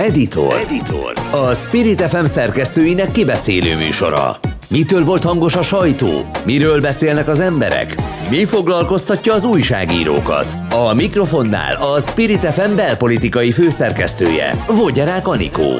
Editor. Editor. A Spirit FM szerkesztőinek kibeszélő műsora. Mitől volt hangos a sajtó? Miről beszélnek az emberek? Mi foglalkoztatja az újságírókat? A mikrofonnál a Spirit FM belpolitikai főszerkesztője, Vogyarák Anikó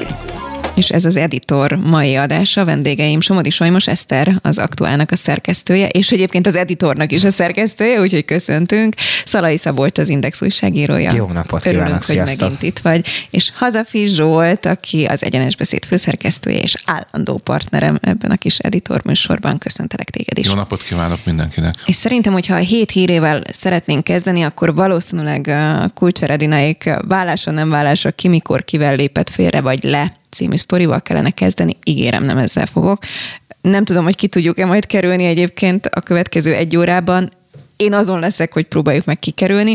és ez az editor mai adása. Vendégeim Somodi Solymos Eszter, az aktuálnak a szerkesztője, és egyébként az editornak is a szerkesztője, úgyhogy köszöntünk. Szalai Szabolcs az Index újságírója. Jó napot Örülünk, kívánok, hogy sziasztok. megint itt vagy. És Hazafi Zsolt, aki az Egyenes Beszéd főszerkesztője és állandó partnerem ebben a kis editor műsorban. Köszöntelek téged is. Jó napot kívánok mindenkinek. És szerintem, hogyha a hét hírével szeretnénk kezdeni, akkor valószínűleg a Kulcseredináik vállása, nem vállása, ki mikor kivel lépett félre vagy le című sztorival kellene kezdeni. Ígérem, nem ezzel fogok. Nem tudom, hogy ki tudjuk-e majd kerülni egyébként a következő egy órában. Én azon leszek, hogy próbáljuk meg kikerülni.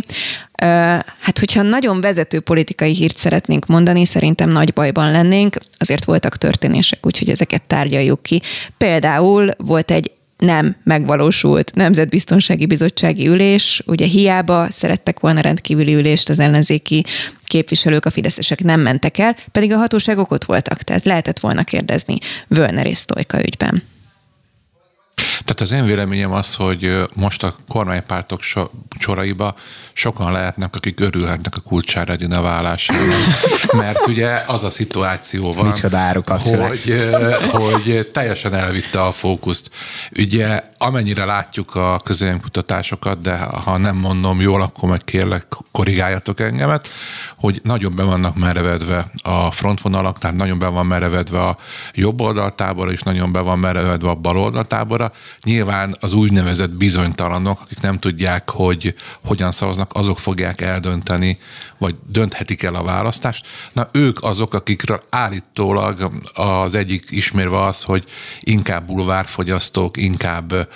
Hát, hogyha nagyon vezető politikai hírt szeretnénk mondani, szerintem nagy bajban lennénk. Azért voltak történések, úgyhogy ezeket tárgyaljuk ki. Például volt egy nem megvalósult Nemzetbiztonsági Bizottsági ülés. Ugye hiába szerettek volna rendkívüli ülést az ellenzéki képviselők, a fideszesek nem mentek el, pedig a hatóságok ott voltak, tehát lehetett volna kérdezni Völner és Sztojka ügyben. Tehát az én véleményem az, hogy most a kormánypártok so, soraiba sokan lehetnek, akik örülhetnek a kulcsára Edina vállásának, mert ugye az a szituáció van, hogy, hogy teljesen elvitte a fókuszt. Ugye amennyire látjuk a közönkutatások de ha nem mondom jól, akkor meg kérlek, korrigáljatok engemet, hogy nagyon be vannak merevedve a frontvonalak, tehát nagyon be van merevedve a jobb oldaltábora, és nagyon be van merevedve a bal oldaltábora. Nyilván az úgynevezett bizonytalanok, akik nem tudják, hogy hogyan szavaznak, azok fogják eldönteni, vagy dönthetik el a választást. Na ők azok, akikről állítólag az egyik ismérve az, hogy inkább bulvárfogyasztók, inkább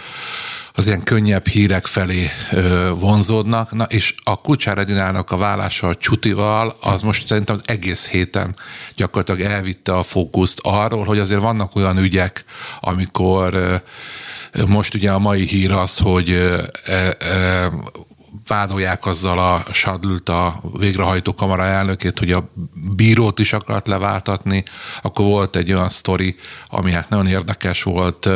az ilyen könnyebb hírek felé ö, vonzódnak, na és a Kucsár Edinának a vállása a Csutival, az most szerintem az egész héten gyakorlatilag elvitte a fókuszt arról, hogy azért vannak olyan ügyek, amikor ö, most ugye a mai hír az, hogy ö, ö, vádolják azzal a Sadült, a végrehajtó kamara elnökét, hogy a bírót is akart leváltatni, akkor volt egy olyan sztori, ami hát nagyon érdekes volt,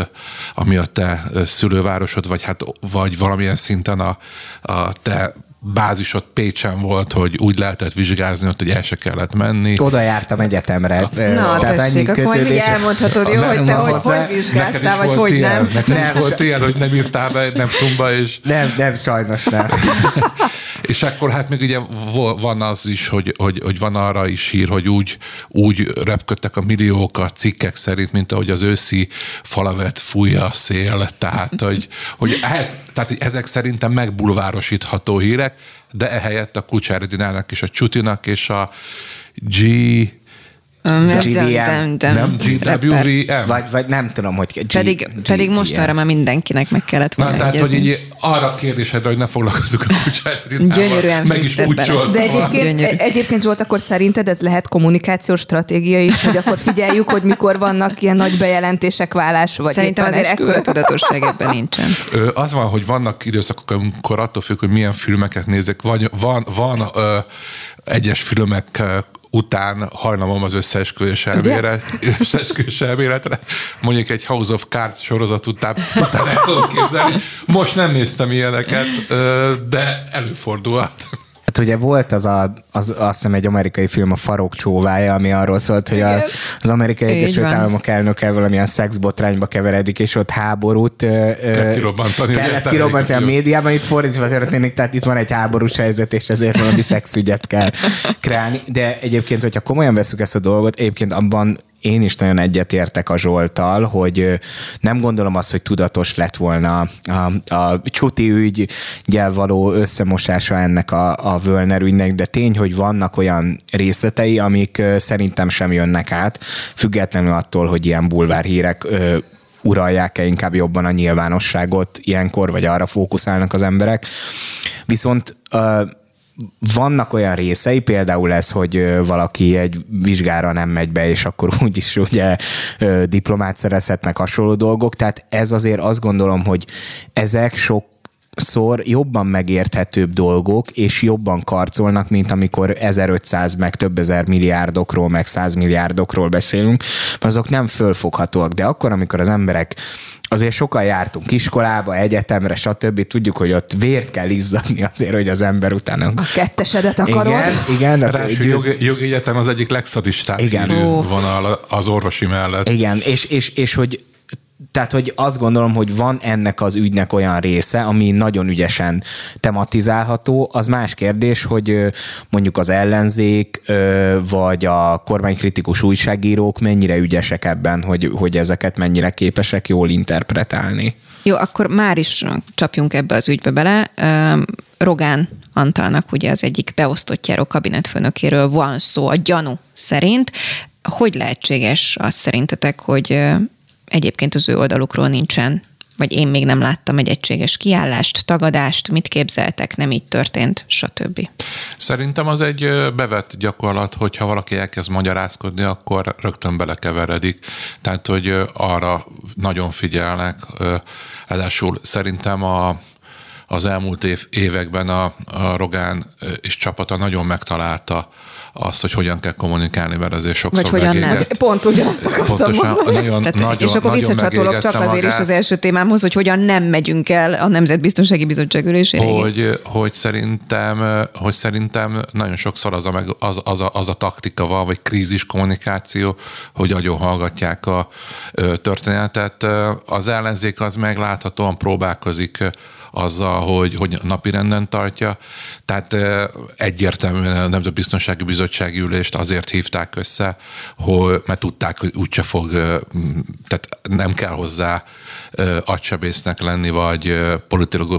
ami a te szülővárosod, vagy hát vagy valamilyen szinten a, a te bázisod Pécsen volt, hogy úgy lehetett vizsgázni ott, hogy el se kellett menni. Oda jártam egyetemre. Na, tehát tessék, akkor majd ugye elmondhatod, jó, hogy te hogy, hogy vizsgáztál, vagy hogy ilyen, nem. Neked nem. is volt ilyen, hogy nem írtál be, nem tumba, és... Nem, nem, sajnos nem. és akkor hát még ugye van az is, hogy, hogy, hogy van arra is hír, hogy úgy, úgy repködtek a milliók a cikkek szerint, mint ahogy az őszi falavet fújja a szél, tehát hogy, hogy, ehhez, tehát, hogy ezek szerintem megbulvárosítható hírek, de ehelyett a Kucsárdinának és a Csutinak és a G GVM. Nem GWVM. Vagy, vagy nem tudom, hogy G, pedig, G, pedig most arra már mindenkinek meg kellett volna Na, tehát, hogy így arra a kérdésedre, hogy ne foglalkozunk a kutyárinával. Gyönyörűen meg is De egyébként, egyébként Zsolt, akkor szerinted ez lehet kommunikációs stratégia is, hogy akkor figyeljük, hogy mikor vannak ilyen nagy bejelentések vállás, vagy Szerintem azért ekkora tudatosság ebben nincsen. Az van, hogy vannak időszakok, amikor attól függ, hogy milyen filmeket nézek. Van, van, van ö, egyes filmek után hajlamom az összeesküvés elmélet, összeesküvés elméletre. Mondjuk egy House of Cards sorozat után, után el tudom képzelni. Most nem néztem ilyeneket, de előfordulhat. Hát ugye volt az a, az, azt hiszem egy amerikai film, a Farok csóvája, ami arról szólt, hogy a, az amerikai Így Egyesült van. Államok elnöke valamilyen szexbotrányba keveredik, és ott háborút kirobbantani, kellett kirobbantani a médiában, itt fordítva történik, tehát itt van egy háborús helyzet, és ezért valami szexügyet kell kreálni. De egyébként, hogyha komolyan veszük ezt a dolgot, egyébként abban én is nagyon egyetértek a Zsoltal, hogy nem gondolom azt, hogy tudatos lett volna a, a Csuti ügygyel való összemosása ennek a, a Völner ügynek, de tény, hogy vannak olyan részletei, amik szerintem sem jönnek át, függetlenül attól, hogy ilyen bulvárhírek uralják-e inkább jobban a nyilvánosságot ilyenkor, vagy arra fókuszálnak az emberek. Viszont vannak olyan részei, például ez, hogy valaki egy vizsgára nem megy be, és akkor úgyis ugye diplomát szerezhetnek hasonló dolgok, tehát ez azért azt gondolom, hogy ezek sok szor jobban megérthetőbb dolgok, és jobban karcolnak, mint amikor 1500 meg több ezer milliárdokról, meg 100 milliárdokról beszélünk, azok nem fölfoghatóak. De akkor, amikor az emberek azért sokan jártunk iskolába, egyetemre, stb. Tudjuk, hogy ott vért kell izzadni azért, hogy az ember utána... A kettesedet akarod? Igen, igen. Ráadásul győz... jogi, jogi egyetem az egyik legszadistább igen. vonal az orvosi mellett. Igen, és, és, és hogy tehát, hogy azt gondolom, hogy van ennek az ügynek olyan része, ami nagyon ügyesen tematizálható. Az más kérdés, hogy mondjuk az ellenzék vagy a kormánykritikus újságírók mennyire ügyesek ebben, hogy, hogy ezeket mennyire képesek jól interpretálni. Jó, akkor már is csapjunk ebbe az ügybe bele. Rogán Antalnak ugye az egyik beosztottjáról, kabinetfőnökéről van szó a gyanú szerint. Hogy lehetséges az szerintetek, hogy egyébként az ő oldalukról nincsen vagy én még nem láttam egy egységes kiállást, tagadást, mit képzeltek, nem így történt, stb. Szerintem az egy bevett gyakorlat, hogyha valaki elkezd magyarázkodni, akkor rögtön belekeveredik. Tehát, hogy arra nagyon figyelnek. Ráadásul szerintem a, az elmúlt év, években a, a Rogán és csapata nagyon megtalálta azt, hogy hogyan kell kommunikálni, mert azért sokszor Vagy hogyan nem. Pont ugyanazt akartam Pontosan, mondani. Nagyon, Tehát, nagyon, és akkor visszacsatolok csak azért magát, is az első témámhoz, hogy hogyan nem megyünk el a Nemzetbiztonsági Bizottság ülésére. Hogy, hogy, szerintem, hogy szerintem nagyon sokszor az a, meg, az, az, a, az a taktika van, vagy krízis kommunikáció, hogy agyon hallgatják a történetet. Az ellenzék az megláthatóan próbálkozik azzal, hogy, hogy napirenden tartja. Tehát egyértelműen a Nemzetbiztonsági Bizottsági Ülést azért hívták össze, hogy, mert tudták, hogy úgyse fog, tehát nem kell hozzá agysebésznek lenni, vagy politikai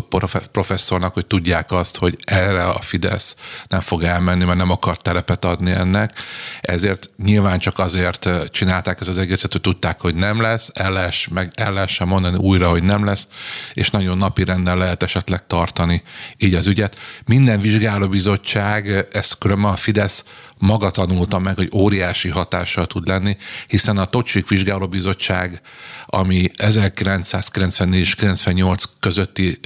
professzornak, hogy tudják azt, hogy erre a Fidesz nem fog elmenni, mert nem akar terepet adni ennek. Ezért nyilván csak azért csinálták ezt az egészet, hogy tudták, hogy nem lesz, el, lesz, meg el lehessen mondani újra, hogy nem lesz, és nagyon napi renden lehet esetleg tartani így az ügyet. Minden vizsgálóbizottság, ezt különben a Fidesz maga tanulta meg, hogy óriási hatással tud lenni, hiszen a Tocsik Vizsgálóbizottság, ami 1994 és 98 közötti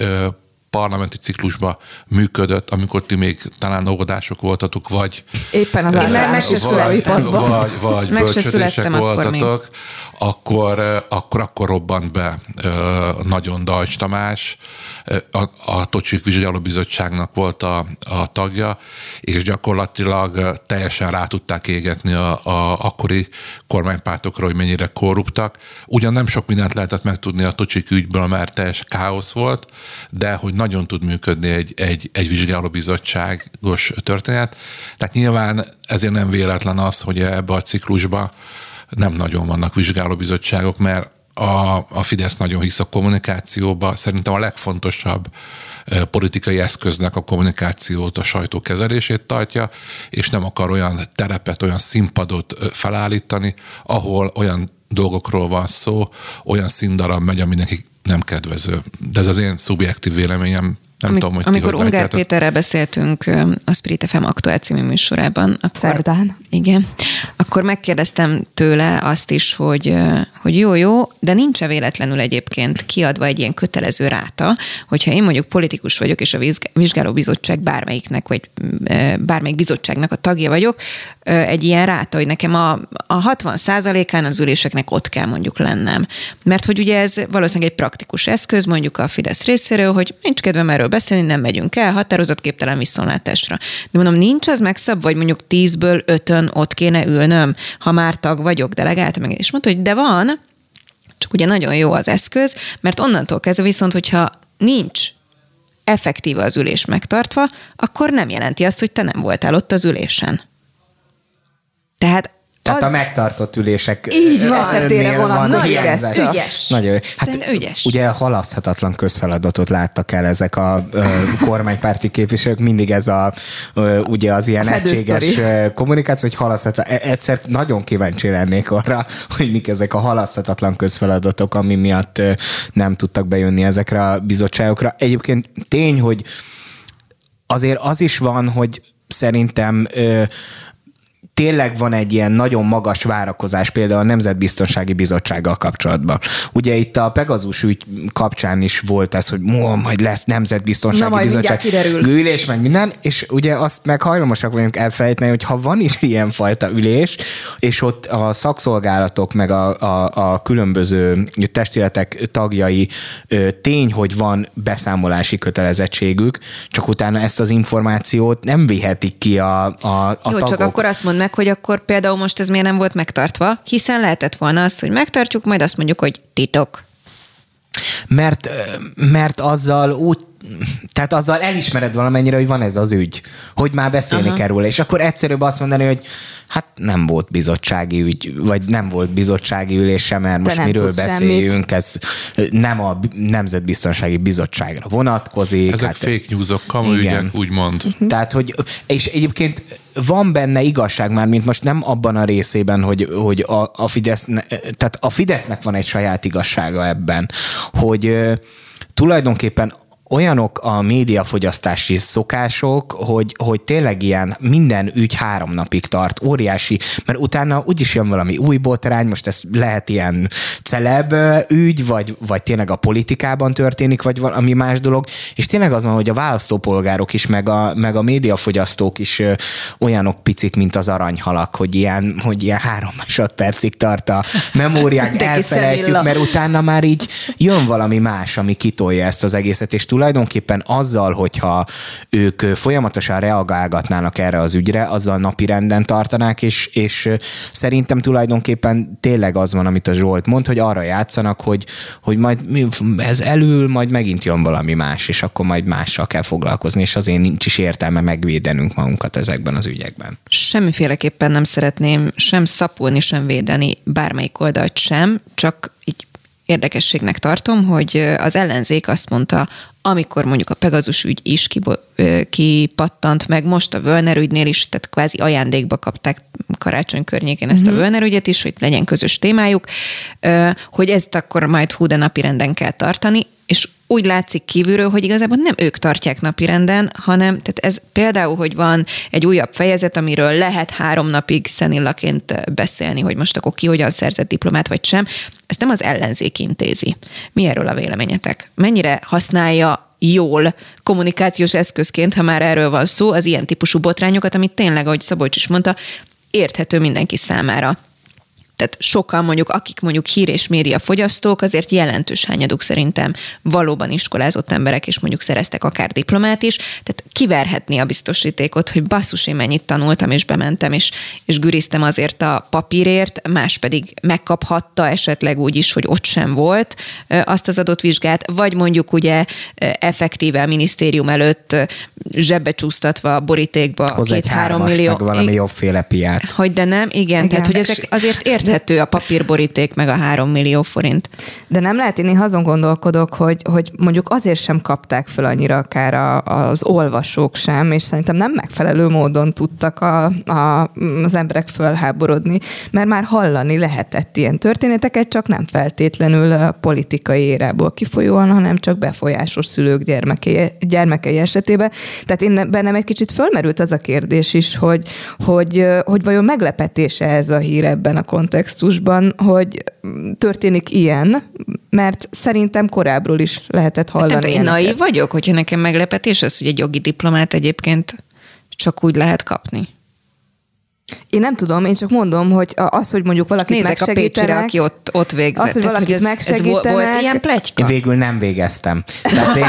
parlamenti ciklusban működött, amikor ti még talán óvodások voltatok, vagy... Éppen az általános vagy, vagy, vagy bölcsödések voltatok, akkor, akkor, akkor robbant be nagyon Dajcs Tamás, a, a Tocsik Vizsgálóbizottságnak volt a, a tagja, és gyakorlatilag teljesen rá tudták égetni a, a akkori kormánypártokra, hogy mennyire korruptak. Ugyan nem sok mindent lehetett megtudni a Tocsik ügyből, mert teljes káosz volt, de hogy nagyon tud működni egy, egy, egy vizsgálóbizottságos történet. Tehát nyilván ezért nem véletlen az, hogy ebbe a ciklusba nem nagyon vannak vizsgálóbizottságok, mert a, a Fidesz nagyon hisz a kommunikációba. Szerintem a legfontosabb politikai eszköznek a kommunikációt, a sajtó kezelését tartja, és nem akar olyan terepet, olyan színpadot felállítani, ahol olyan dolgokról van szó, olyan színdarab megy, ami nekik nem kedvező. De ez az én szubjektív véleményem, nem Amik, tudom, hogy Amikor ti, Ungár Péterrel beszéltünk a Spirit FM aktuál című műsorában. Akkor, Szerdán. Igen. Akkor megkérdeztem tőle azt is, hogy, hogy jó, jó, de nincs-e véletlenül egyébként kiadva egy ilyen kötelező ráta, hogyha én mondjuk politikus vagyok, és a vizsgálóbizottság bármelyiknek, vagy bármelyik bizottságnak a tagja vagyok, egy ilyen ráta, hogy nekem a, a 60 án az üléseknek ott kell mondjuk lennem. Mert hogy ugye ez valószínűleg egy praktikus eszköz, mondjuk a Fidesz részéről, hogy nincs kedvem erről beszélni, nem megyünk el, határozatképtelen viszontlátásra. De mondom, nincs az megszab, vagy mondjuk tízből ötön ott kéne ülnöm, ha már tag vagyok, delegált meg. És mondta, hogy de van, csak ugye nagyon jó az eszköz, mert onnantól kezdve viszont, hogyha nincs effektív az ülés megtartva, akkor nem jelenti azt, hogy te nem voltál ott az ülésen. Tehát tehát az... a megtartott ülések így van, esetére vonatkozik ügyes. ügyes. Nagyon hát ügyes. Ugye halaszthatatlan közfeladatot láttak el ezek a kormánypárti képviselők, mindig ez a ugye az ilyen egységes kommunikáció, hogy halaszthatatlan. E, egyszer nagyon kíváncsi lennék arra, hogy mik ezek a halaszthatatlan közfeladatok, ami miatt nem tudtak bejönni ezekre a bizottságokra. Egyébként tény, hogy azért az is van, hogy szerintem tényleg van egy ilyen nagyon magas várakozás például a Nemzetbiztonsági Bizottsággal kapcsolatban. Ugye itt a Pegazus ügy kapcsán is volt ez, hogy mo, majd lesz Nemzetbiztonsági Na, majd Bizottság ülés, meg minden, és ugye azt meg hajlamosak vagyunk elfelejteni, hogy ha van is ilyen fajta ülés, és ott a szakszolgálatok, meg a, a, a különböző testületek tagjai tény, hogy van beszámolási kötelezettségük, csak utána ezt az információt nem vihetik ki a, a, a Jó, tagok. csak akkor azt mondd meg, hogy akkor például most ez miért nem volt megtartva, hiszen lehetett volna az, hogy megtartjuk, majd azt mondjuk, hogy titok. Mert, mert azzal úgy tehát azzal elismered valamennyire, hogy van ez az ügy, hogy már beszélni Aha. kell róla, és akkor egyszerűbb azt mondani, hogy hát nem volt bizottsági ügy, vagy nem volt bizottsági ülés sem, mert most miről beszéljünk, semmit. ez nem a Nemzetbiztonsági Bizottságra vonatkozik. Ezek hát- fake newsok, kamu Igen. ügyek, úgymond. Tehát, hogy, és egyébként van benne igazság már, mint most nem abban a részében, hogy, hogy a, a Fidesz, tehát a Fidesznek van egy saját igazsága ebben, hogy tulajdonképpen olyanok a médiafogyasztási szokások, hogy, hogy tényleg ilyen minden ügy három napig tart, óriási, mert utána úgyis jön valami új botrány, most ez lehet ilyen celeb ügy, vagy, vagy tényleg a politikában történik, vagy valami más dolog, és tényleg az van, hogy a választópolgárok is, meg a, meg a médiafogyasztók is olyanok picit, mint az aranyhalak, hogy ilyen, hogy ilyen három másodpercig tart a memóriánk, kis elfelejtjük, mert utána már így jön valami más, ami kitolja ezt az egészet, és tulajdonképpen azzal, hogyha ők folyamatosan reagálgatnának erre az ügyre, azzal napi renden tartanák, és, és szerintem tulajdonképpen tényleg az van, amit a Zsolt mond, hogy arra játszanak, hogy, hogy majd ez elül, majd megint jön valami más, és akkor majd mással kell foglalkozni, és azért nincs is értelme megvédenünk magunkat ezekben az ügyekben. Semmiféleképpen nem szeretném sem szapulni, sem védeni bármelyik oldalt sem, csak így érdekességnek tartom, hogy az ellenzék azt mondta, amikor mondjuk a Pegazus ügy is kipattant, meg most a Völner ügynél is, tehát kvázi ajándékba kapták karácsony környékén ezt a Völner ügyet is, hogy legyen közös témájuk, hogy ezt akkor majd hú de napi renden kell tartani, és úgy látszik kívülről, hogy igazából nem ők tartják napirenden, hanem tehát ez például, hogy van egy újabb fejezet, amiről lehet három napig szenillaként beszélni, hogy most akkor ki hogyan szerzett diplomát, vagy sem, ezt nem az ellenzék intézi. Mi erről a véleményetek? Mennyire használja jól kommunikációs eszközként, ha már erről van szó, az ilyen típusú botrányokat, amit tényleg, ahogy Szabolcs is mondta, érthető mindenki számára. Tehát sokan mondjuk, akik mondjuk hír és média fogyasztók, azért jelentős hányaduk szerintem valóban iskolázott emberek, és mondjuk szereztek akár diplomát is, tehát kiverhetni a biztosítékot, hogy basszus, én mennyit tanultam, és bementem, és, és güriztem azért a papírért, más pedig megkaphatta esetleg úgy is, hogy ott sem volt azt az adott vizsgát, vagy mondjuk ugye effektíve a minisztérium előtt zsebbe csúsztatva a borítékba két-három millió. meg valami jobbféle piát. hogy de nem, igen, igen tehát hogy ezek azért érthető a papírboríték meg a három millió forint. De nem lehet, én néha azon gondolkodok, hogy, hogy mondjuk azért sem kapták fel annyira akár a, az olvasók sem, és szerintem nem megfelelő módon tudtak a, a, az emberek fölháborodni, mert már hallani lehetett ilyen történeteket, csak nem feltétlenül a politikai érából kifolyóan, hanem csak befolyásos szülők gyermekei, gyermekei esetében. Tehát én bennem egy kicsit fölmerült az a kérdés is, hogy, hogy, hogy vajon meglepetése ez a hír ebben a kontextusban, hogy történik ilyen, mert szerintem korábbról is lehetett hallani Hát én ilyeneket. naív vagyok, hogyha nekem meglepetés az, hogy egy jogi diplomát egyébként csak úgy lehet kapni. Én nem tudom, én csak mondom, hogy az, hogy mondjuk valakit Nézek a Pécsire, megsegítenek, aki ott, ott végzett. Az, hogy Tehát, valakit ez, ez megsegítenek- volt ilyen pletyka? Én végül nem végeztem. Tehát én,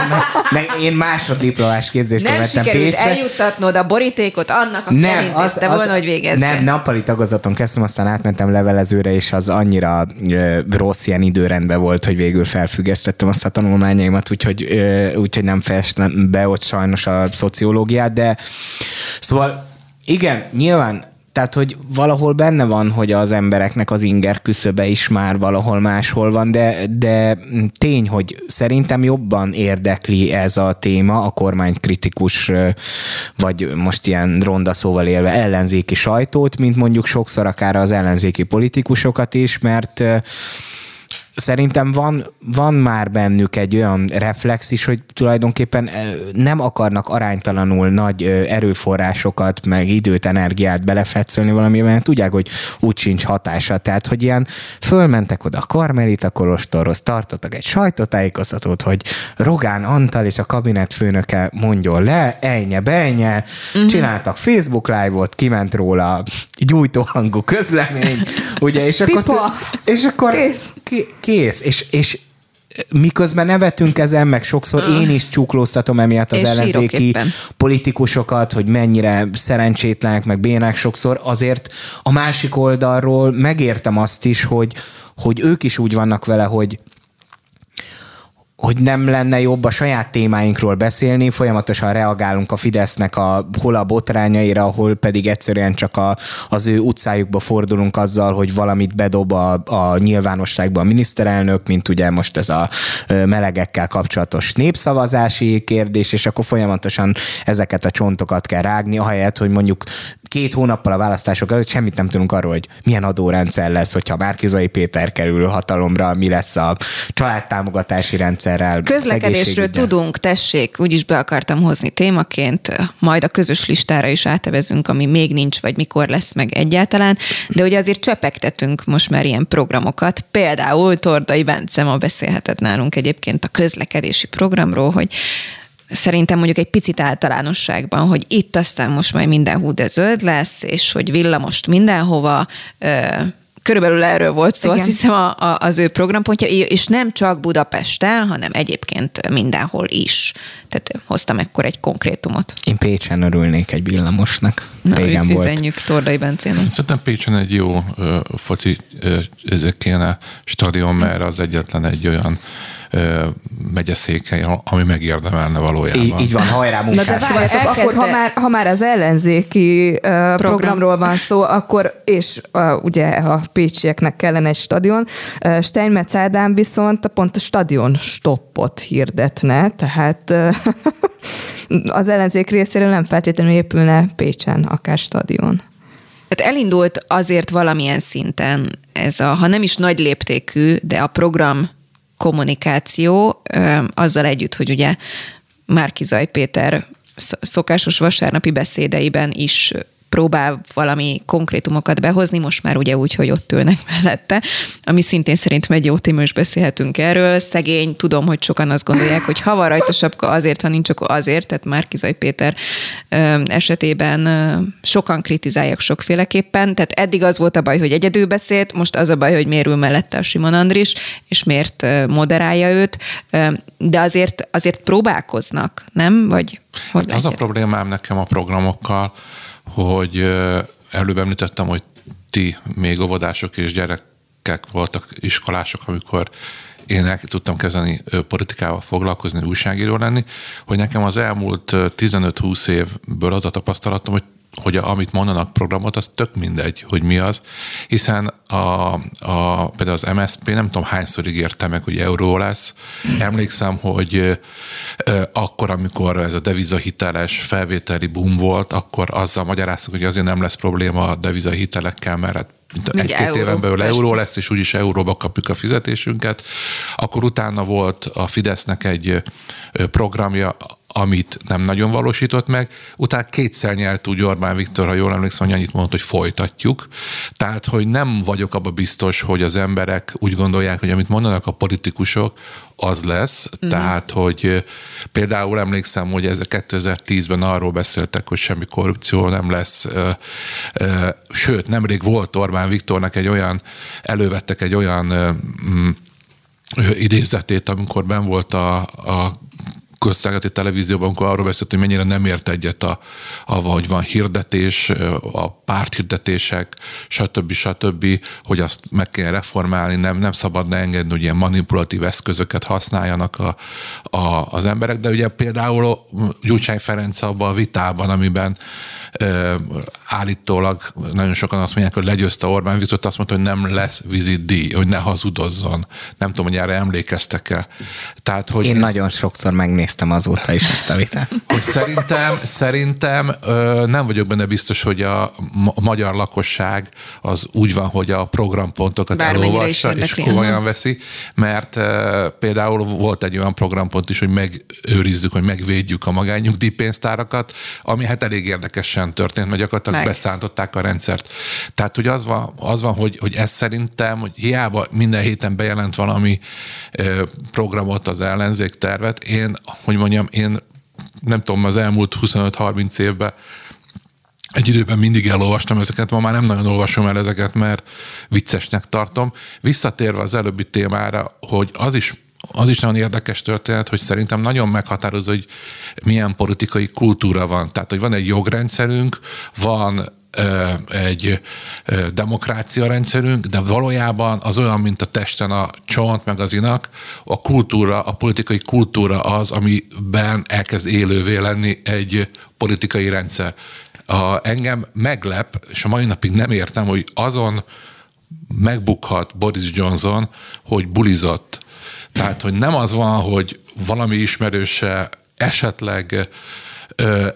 meg én másoddiplomás képzést Nem követtem sikerült Pécsre. eljuttatnod a borítékot annak, aki Nem, az, az, volna, hogy végezze. nem, nappali tagozaton kezdtem, aztán átmentem levelezőre, és az annyira ö, rossz ilyen időrendben volt, hogy végül felfüggesztettem azt a tanulmányaimat, úgyhogy, ö, úgyhogy nem fejeztem be ott sajnos a szociológiát, de szóval igen, nyilván tehát, hogy valahol benne van, hogy az embereknek az inger küszöbe is már valahol máshol van, de, de tény, hogy szerintem jobban érdekli ez a téma a kormánykritikus, vagy most ilyen ronda szóval élve ellenzéki sajtót, mint mondjuk sokszor akár az ellenzéki politikusokat is, mert szerintem van, van már bennük egy olyan reflex is, hogy tulajdonképpen nem akarnak aránytalanul nagy erőforrásokat, meg időt, energiát belefetszölni valamiben, mert tudják, hogy úgy sincs hatása. Tehát, hogy ilyen fölmentek oda a Karmelita Kolostorhoz, tartottak egy sajtótájékoztatót, hogy Rogán Antal és a kabinet főnöke mondjon le, ennye, bennye, uh-huh. csináltak Facebook live-ot, kiment róla gyújtóhangú közlemény, ugye, és akkor, Pipa. és akkor Kész. Kész. És, és miközben nevetünk ezen, meg sokszor én is csuklóztatom emiatt az És ellenzéki politikusokat, hogy mennyire szerencsétlenek, meg bénák sokszor, azért a másik oldalról megértem azt is, hogy, hogy ők is úgy vannak vele, hogy hogy nem lenne jobb a saját témáinkról beszélni, folyamatosan reagálunk a Fidesznek a, hol a botrányaira, hol pedig egyszerűen csak a, az ő utcájukba fordulunk azzal, hogy valamit bedob a, a nyilvánosságba a miniszterelnök, mint ugye most ez a melegekkel kapcsolatos népszavazási kérdés, és akkor folyamatosan ezeket a csontokat kell rágni, ahelyett, hogy mondjuk két hónappal a választások előtt semmit nem tudunk arról, hogy milyen adórendszer lesz, hogyha Márkizai Péter kerül hatalomra, mi lesz a családtámogatási rendszerrel. Közlekedésről tudunk, tessék, úgyis be akartam hozni témaként, majd a közös listára is átevezünk, ami még nincs, vagy mikor lesz meg egyáltalán, de ugye azért csepegtetünk most már ilyen programokat, például Tordai Bence ma beszélhetett nálunk egyébként a közlekedési programról, hogy szerintem mondjuk egy picit általánosságban, hogy itt aztán most majd minden hú de zöld lesz, és hogy villamost mindenhova, Körülbelül erről volt szó, Igen. azt hiszem a, a, az ő programpontja, és nem csak Budapesten, hanem egyébként mindenhol is. Tehát hoztam ekkor egy konkrétumot. Én Pécsen örülnék egy villamosnak. Na, Régen volt. üzenjük Tordai Bencének. Szerintem Pécsen egy jó ö, foci ö, ezek kéne stadion, mert az egyetlen egy olyan ö, megyeszékhely, ami megérdemelne valójában. Így, így van, hajrá Na de munkás. Szóval elkezdte- akkor ha már, ha már az ellenzéki uh, programról van szó, akkor, és uh, ugye a pécsieknek kellene egy stadion, uh, Steinmetz Ádám viszont pont a stadion stoppot hirdetne, tehát uh, az ellenzék részéről nem feltétlenül épülne Pécsen akár stadion. Tehát elindult azért valamilyen szinten ez a, ha nem is nagy léptékű, de a program kommunikáció azzal együtt, hogy ugye Márkizaj Péter sz- szokásos vasárnapi beszédeiben is próbál valami konkrétumokat behozni, most már ugye úgy, hogy ott ülnek mellette, ami szintén szerintem egy jó téma, és beszélhetünk erről. Szegény, tudom, hogy sokan azt gondolják, hogy ha van rajta sapka azért, ha nincs, akkor azért, tehát Márkizaj Péter esetében sokan kritizálják sokféleképpen, tehát eddig az volt a baj, hogy egyedül beszélt, most az a baj, hogy miért ül mellette a Simon Andris, és miért moderálja őt, de azért, azért próbálkoznak, nem? Vagy Hát az a problémám nekem a programokkal, hogy előbb említettem, hogy ti még óvodások és gyerekek voltak, iskolások, amikor én el tudtam kezdeni politikával foglalkozni, újságíró lenni, hogy nekem az elmúlt ö, 15-20 évből az a tapasztalatom, hogy hogy a, amit mondanak programot, az tök mindegy, hogy mi az, hiszen a, a, például az MSZP nem tudom hányszor ígérte meg, hogy euró lesz. Emlékszem, hogy ö, akkor, amikor ez a devizahiteles felvételi boom volt, akkor azzal magyaráztuk, hogy azért nem lesz probléma a devizahitelekkel, mert egy-két éven belül persze. euró lesz, és úgyis euróba kapjuk a fizetésünket. Akkor utána volt a Fidesznek egy programja, amit nem nagyon valósított meg. Utána kétszer nyert úgy Orbán Viktor, ha jól emlékszem, hogy annyit mondott, hogy folytatjuk. Tehát, hogy nem vagyok abba biztos, hogy az emberek úgy gondolják, hogy amit mondanak a politikusok, az lesz. Mm. Tehát, hogy például emlékszem, hogy ez 2010-ben arról beszéltek, hogy semmi korrupció nem lesz. Sőt, nemrég volt Orbán Viktornak egy olyan, elővettek egy olyan idézetét, amikor ben volt a, a közszolgálati televízióban, amikor arról beszélt, hogy mennyire nem ért egyet a, a hogy van hirdetés, a párthirdetések, stb. stb., hogy azt meg kell reformálni, nem, nem szabadna engedni, hogy ilyen manipulatív eszközöket használjanak a, a, az emberek, de ugye például Gyurcsány Ferenc abban a vitában, amiben állítólag nagyon sokan azt mondják, hogy legyőzte Orbán Viktor, azt mondta, hogy nem lesz vizitdíj, hogy ne hazudozzon. Nem tudom, hogy erre emlékeztek-e. Tehát, hogy Én ez, nagyon sokszor megnéztem azóta is ezt a vitát. Hogy szerintem, szerintem nem vagyok benne biztos, hogy a magyar lakosság az úgy van, hogy a programpontokat elolvassa és komolyan veszi, mert például volt egy olyan programpont is, hogy megőrizzük, hogy megvédjük a magányugdíjpénztárakat, ami hát elég érdekesen történt, mert gyakorlatilag Meg. beszántották a rendszert. Tehát, hogy az van, az van hogy, hogy ez szerintem, hogy hiába minden héten bejelent valami programot az ellenzék tervet, én, hogy mondjam, én nem tudom, az elmúlt 25-30 évben egy időben mindig elolvastam ezeket, ma már nem nagyon olvasom el ezeket, mert viccesnek tartom. Visszatérve az előbbi témára, hogy az is az is nagyon érdekes történet, hogy szerintem nagyon meghatározó, hogy milyen politikai kultúra van. Tehát, hogy van egy jogrendszerünk, van egy demokrácia rendszerünk, de valójában az olyan, mint a testen a csont, meg az inak, a kultúra, a politikai kultúra az, amiben elkezd élővé lenni egy politikai rendszer. A, engem meglep, és a mai napig nem értem, hogy azon megbukhat Boris Johnson, hogy bulizott. Tehát, hogy nem az van, hogy valami ismerőse esetleg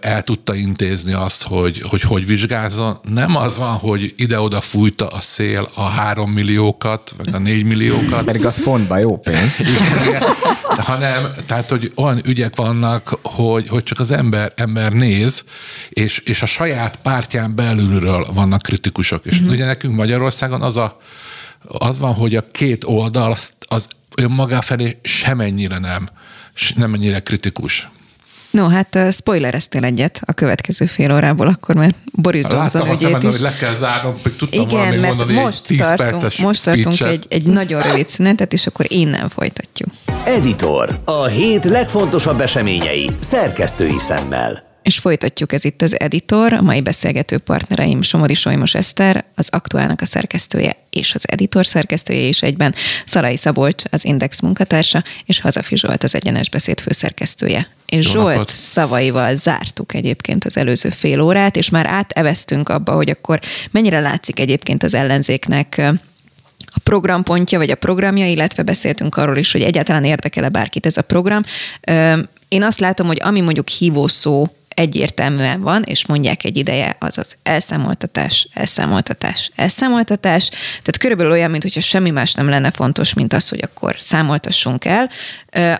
el tudta intézni azt, hogy, hogy hogy vizsgázzon. Nem az van, hogy ide-oda fújta a szél a három milliókat, vagy a négy milliókat. Pedig az fontba jó pénz. Igen, igen. Hanem, tehát, hogy olyan ügyek vannak, hogy, hogy csak az ember, ember néz, és, és a saját pártján belülről vannak kritikusok. És mm-hmm. ugye nekünk Magyarországon az a az van, hogy a két oldal az, az önmagá felé semennyire nem, nem ennyire kritikus. No, hát uh, spoilereztél egyet a következő fél órából, akkor Boris Johnson ügyét szemben, is. hogy le kell zárnom, hogy tudtam Igen, mert mondani most tartunk, most tartunk egy, egy nagyon rövid szünetet, és akkor innen folytatjuk. Editor. A hét legfontosabb eseményei szerkesztői szemmel. És folytatjuk ez itt az editor, a mai beszélgető partnereim Somodi Solymos Eszter, az aktuálnak a szerkesztője és az editor szerkesztője is egyben, Szalai Szabolcs, az Index munkatársa, és Hazafi Zsolt, az Egyenes Beszéd főszerkesztője. És Jó Zsolt napot. szavaival zártuk egyébként az előző fél órát, és már áteveztünk abba, hogy akkor mennyire látszik egyébként az ellenzéknek a programpontja, vagy a programja, illetve beszéltünk arról is, hogy egyáltalán érdekel-e bárkit ez a program. Én azt látom, hogy ami mondjuk hívó szó egyértelműen van, és mondják egy ideje, az az elszámoltatás, elszámoltatás, elszámoltatás. Tehát körülbelül olyan, mintha semmi más nem lenne fontos, mint az, hogy akkor számoltassunk el.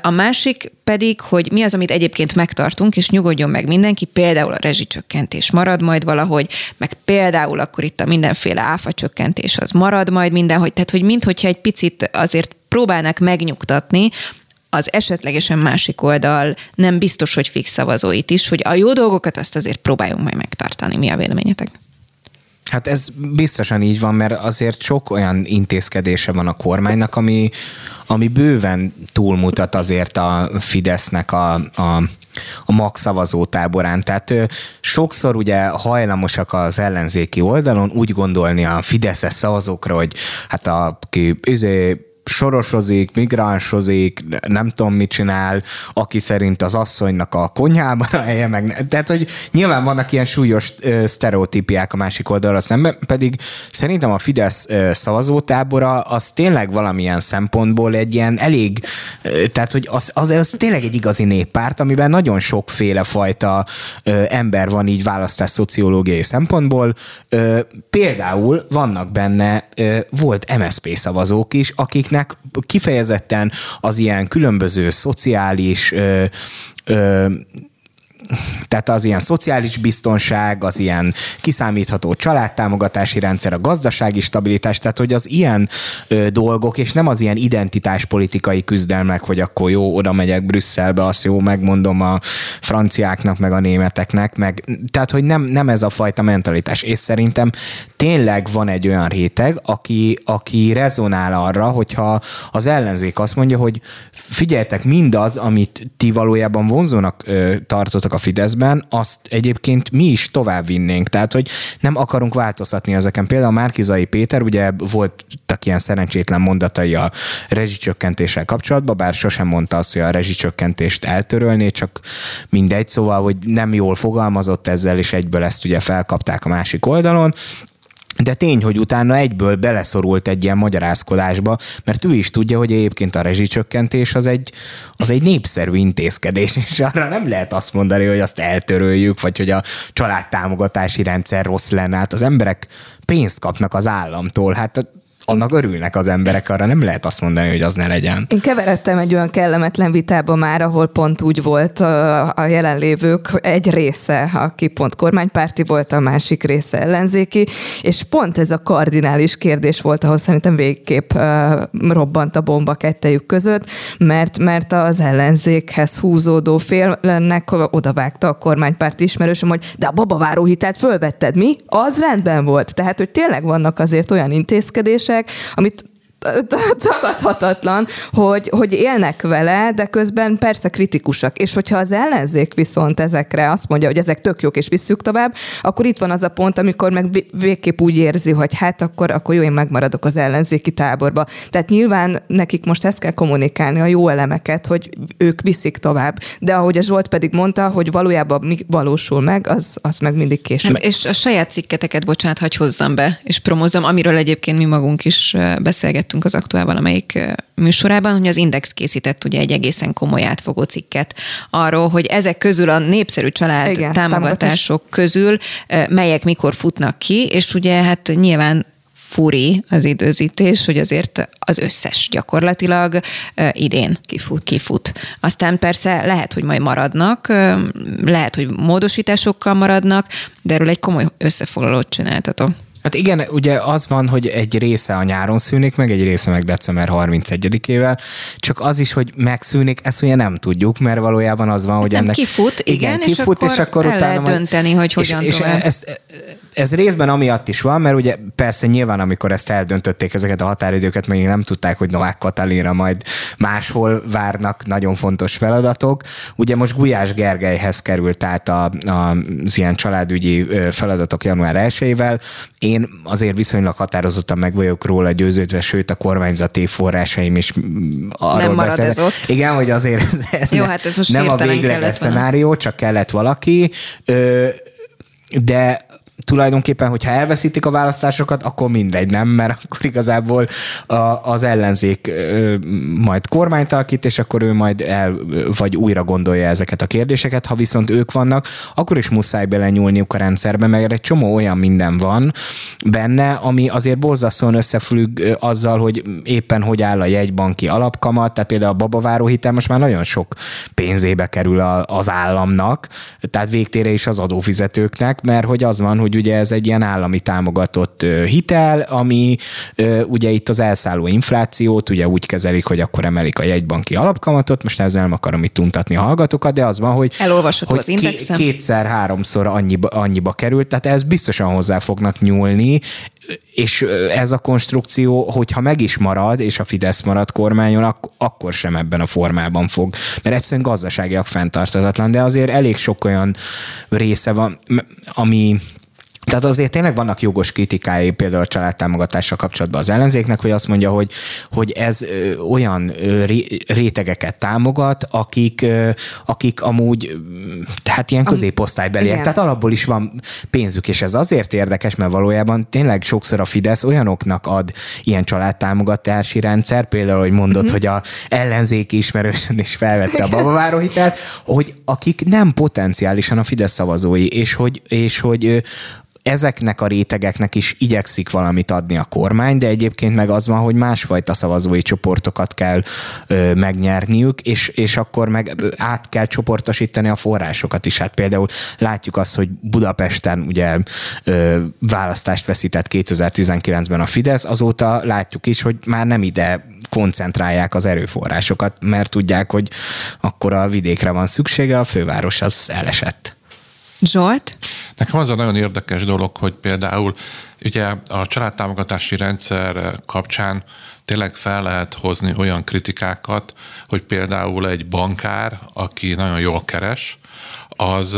A másik pedig, hogy mi az, amit egyébként megtartunk, és nyugodjon meg mindenki, például a rezsicsökkentés marad majd valahogy, meg például akkor itt a mindenféle áfa csökkentés az marad majd mindenhogy, tehát hogy minthogyha egy picit azért próbálnak megnyugtatni, az esetlegesen másik oldal nem biztos, hogy fix szavazóit is, hogy a jó dolgokat azt azért próbáljunk majd megtartani. Mi a véleményetek? Hát ez biztosan így van, mert azért sok olyan intézkedése van a kormánynak, ami, ami bőven túlmutat azért a Fidesznek a, a, a mag szavazótáborán. Tehát ő, sokszor ugye hajlamosak az ellenzéki oldalon úgy gondolni a Fideszes szavazókra, hogy hát a, aki sorosozik, migránsozik, nem tudom mit csinál, aki szerint az asszonynak a konyhában a helye, meg tehát, hogy nyilván vannak ilyen súlyos sztereotípiák a másik oldalra szemben, pedig szerintem a Fidesz szavazótábora az tényleg valamilyen szempontból egy ilyen elég, tehát, hogy az, az, az tényleg egy igazi néppárt, amiben nagyon sokféle fajta ember van így választás szociológiai szempontból. Például vannak benne, volt MSP szavazók is, akik akiknek kifejezetten az ilyen különböző szociális ö, ö, tehát az ilyen szociális biztonság, az ilyen kiszámítható családtámogatási rendszer, a gazdasági stabilitás, tehát hogy az ilyen ö, dolgok, és nem az ilyen identitáspolitikai küzdelmek, hogy akkor jó, oda megyek Brüsszelbe, azt jó, megmondom a franciáknak, meg a németeknek, meg, tehát hogy nem, nem ez a fajta mentalitás. És szerintem tényleg van egy olyan réteg, aki, aki rezonál arra, hogyha az ellenzék azt mondja, hogy figyeljetek, mindaz, amit ti valójában vonzónak ö, tartotok a Fideszben, azt egyébként mi is tovább vinnénk. Tehát, hogy nem akarunk változtatni ezeken. Például Márkizai Péter, ugye voltak ilyen szerencsétlen mondatai a rezsicsökkentéssel kapcsolatban, bár sosem mondta azt, hogy a rezsicsökkentést eltörölné, csak mindegy, szóval, hogy nem jól fogalmazott ezzel, és egyből ezt ugye felkapták a másik oldalon. De tény, hogy utána egyből beleszorult egy ilyen magyarázkodásba, mert ő is tudja, hogy egyébként a rezsicsökkentés az egy, az egy népszerű intézkedés, és arra nem lehet azt mondani, hogy azt eltöröljük, vagy hogy a családtámogatási rendszer rossz lenne. Hát az emberek pénzt kapnak az államtól, hát annak örülnek az emberek, arra nem lehet azt mondani, hogy az ne legyen. Én keveredtem egy olyan kellemetlen vitába már, ahol pont úgy volt a jelenlévők egy része, aki pont kormánypárti volt, a másik része ellenzéki, és pont ez a kardinális kérdés volt, ahol szerintem végképp robbant a bomba kettejük között, mert, mert az ellenzékhez húzódó félnek odavágta a kormánypárt ismerősöm, hogy de a babaváró hitelt fölvetted, mi? Az rendben volt. Tehát, hogy tényleg vannak azért olyan intézkedések, kérdések, amit tagadhatatlan, hogy, hogy élnek vele, de közben persze kritikusak. És hogyha az ellenzék viszont ezekre azt mondja, hogy ezek tök jók, és visszük tovább, akkor itt van az a pont, amikor meg végképp úgy érzi, hogy hát akkor, akkor jó, én megmaradok az ellenzéki táborba. Tehát nyilván nekik most ezt kell kommunikálni, a jó elemeket, hogy ők viszik tovább. De ahogy a Zsolt pedig mondta, hogy valójában mi valósul meg, az, az meg mindig később. Hát, és a saját cikketeket, bocsánat, hagy hozzam be, és promozom, amiről egyébként mi magunk is beszélgettünk beszélgettünk az aktuál valamelyik műsorában, hogy az Index készített ugye egy egészen komoly átfogó cikket arról, hogy ezek közül a népszerű család Igen, támogatások támogatás. közül melyek mikor futnak ki, és ugye hát nyilván furi az időzítés, hogy azért az összes gyakorlatilag idén kifut. kifut. Aztán persze lehet, hogy majd maradnak, lehet, hogy módosításokkal maradnak, de erről egy komoly összefoglalót csináltatok. Hát igen, ugye az van, hogy egy része a nyáron szűnik meg, egy része meg december 31-ével, csak az is, hogy megszűnik, ezt ugye nem tudjuk, mert valójában az van, hogy nem ennek... kifut, igen, igen kifut, és, akkor és akkor el utána lehet dönteni, hogy hogyan és, tovább. És ezt, ez részben amiatt is van, mert ugye persze nyilván, amikor ezt eldöntötték ezeket a határidőket, még nem tudták, hogy Novák Katalinra majd máshol várnak nagyon fontos feladatok. Ugye most Gulyás Gergelyhez került át a, a, az ilyen családügyi feladatok január 1 Én azért viszonylag határozottan meg vagyok róla győződve, sőt a kormányzati forrásaim is arról nem marad beszél. ez ott. Igen, hogy azért ez, ez Jó, ne, hát ez most nem a végleges szenárió, csak kellett valaki. Ö, de tulajdonképpen, hogyha elveszítik a választásokat, akkor mindegy, nem? Mert akkor igazából a, az ellenzék ö, majd kormányt alakít, és akkor ő majd el, vagy újra gondolja ezeket a kérdéseket. Ha viszont ők vannak, akkor is muszáj belenyúlniuk a rendszerbe, mert egy csomó olyan minden van benne, ami azért borzasztóan összefügg azzal, hogy éppen hogy áll a jegybanki alapkamat, tehát például a babaváró hitel most már nagyon sok pénzébe kerül a, az államnak, tehát végtére is az adófizetőknek, mert hogy az van, hogy ugye ez egy ilyen állami támogatott hitel, ami ugye itt az elszálló inflációt ugye úgy kezelik, hogy akkor emelik a jegybanki alapkamatot, most ezzel nem akarom itt untatni a hallgatókat, de az van, hogy, Elolvasható hogy az indexem. kétszer-háromszor annyiba, annyiba került, tehát ez biztosan hozzá fognak nyúlni, és ez a konstrukció, hogyha meg is marad, és a Fidesz marad kormányon, ak- akkor sem ebben a formában fog. Mert egyszerűen gazdaságiak fenntartatatlan, de azért elég sok olyan része van, ami tehát azért tényleg vannak jogos kritikái például a családtámogatással kapcsolatban az ellenzéknek, hogy azt mondja, hogy, hogy ez olyan rétegeket támogat, akik, akik amúgy tehát ilyen középosztálybeliek. Tehát alapból is van pénzük, és ez azért érdekes, mert valójában tényleg sokszor a Fidesz olyanoknak ad ilyen családtámogatási rendszer, például, hogy mondott, uh-huh. hogy a ellenzéki ismerősön is felvette a babaváró hitelt, hogy akik nem potenciálisan a Fidesz szavazói, és hogy, és hogy ezeknek a rétegeknek is igyekszik valamit adni a kormány, de egyébként meg az van, hogy másfajta szavazói csoportokat kell ö, megnyerniük, és, és akkor meg át kell csoportosítani a forrásokat is. Hát például látjuk azt, hogy Budapesten ugye ö, választást veszített 2019-ben a Fidesz, azóta látjuk is, hogy már nem ide koncentrálják az erőforrásokat, mert tudják, hogy akkor a vidékre van szüksége, a főváros az elesett. Zsolt? Nekem az a nagyon érdekes dolog, hogy például ugye a családtámogatási rendszer kapcsán tényleg fel lehet hozni olyan kritikákat, hogy például egy bankár, aki nagyon jól keres, az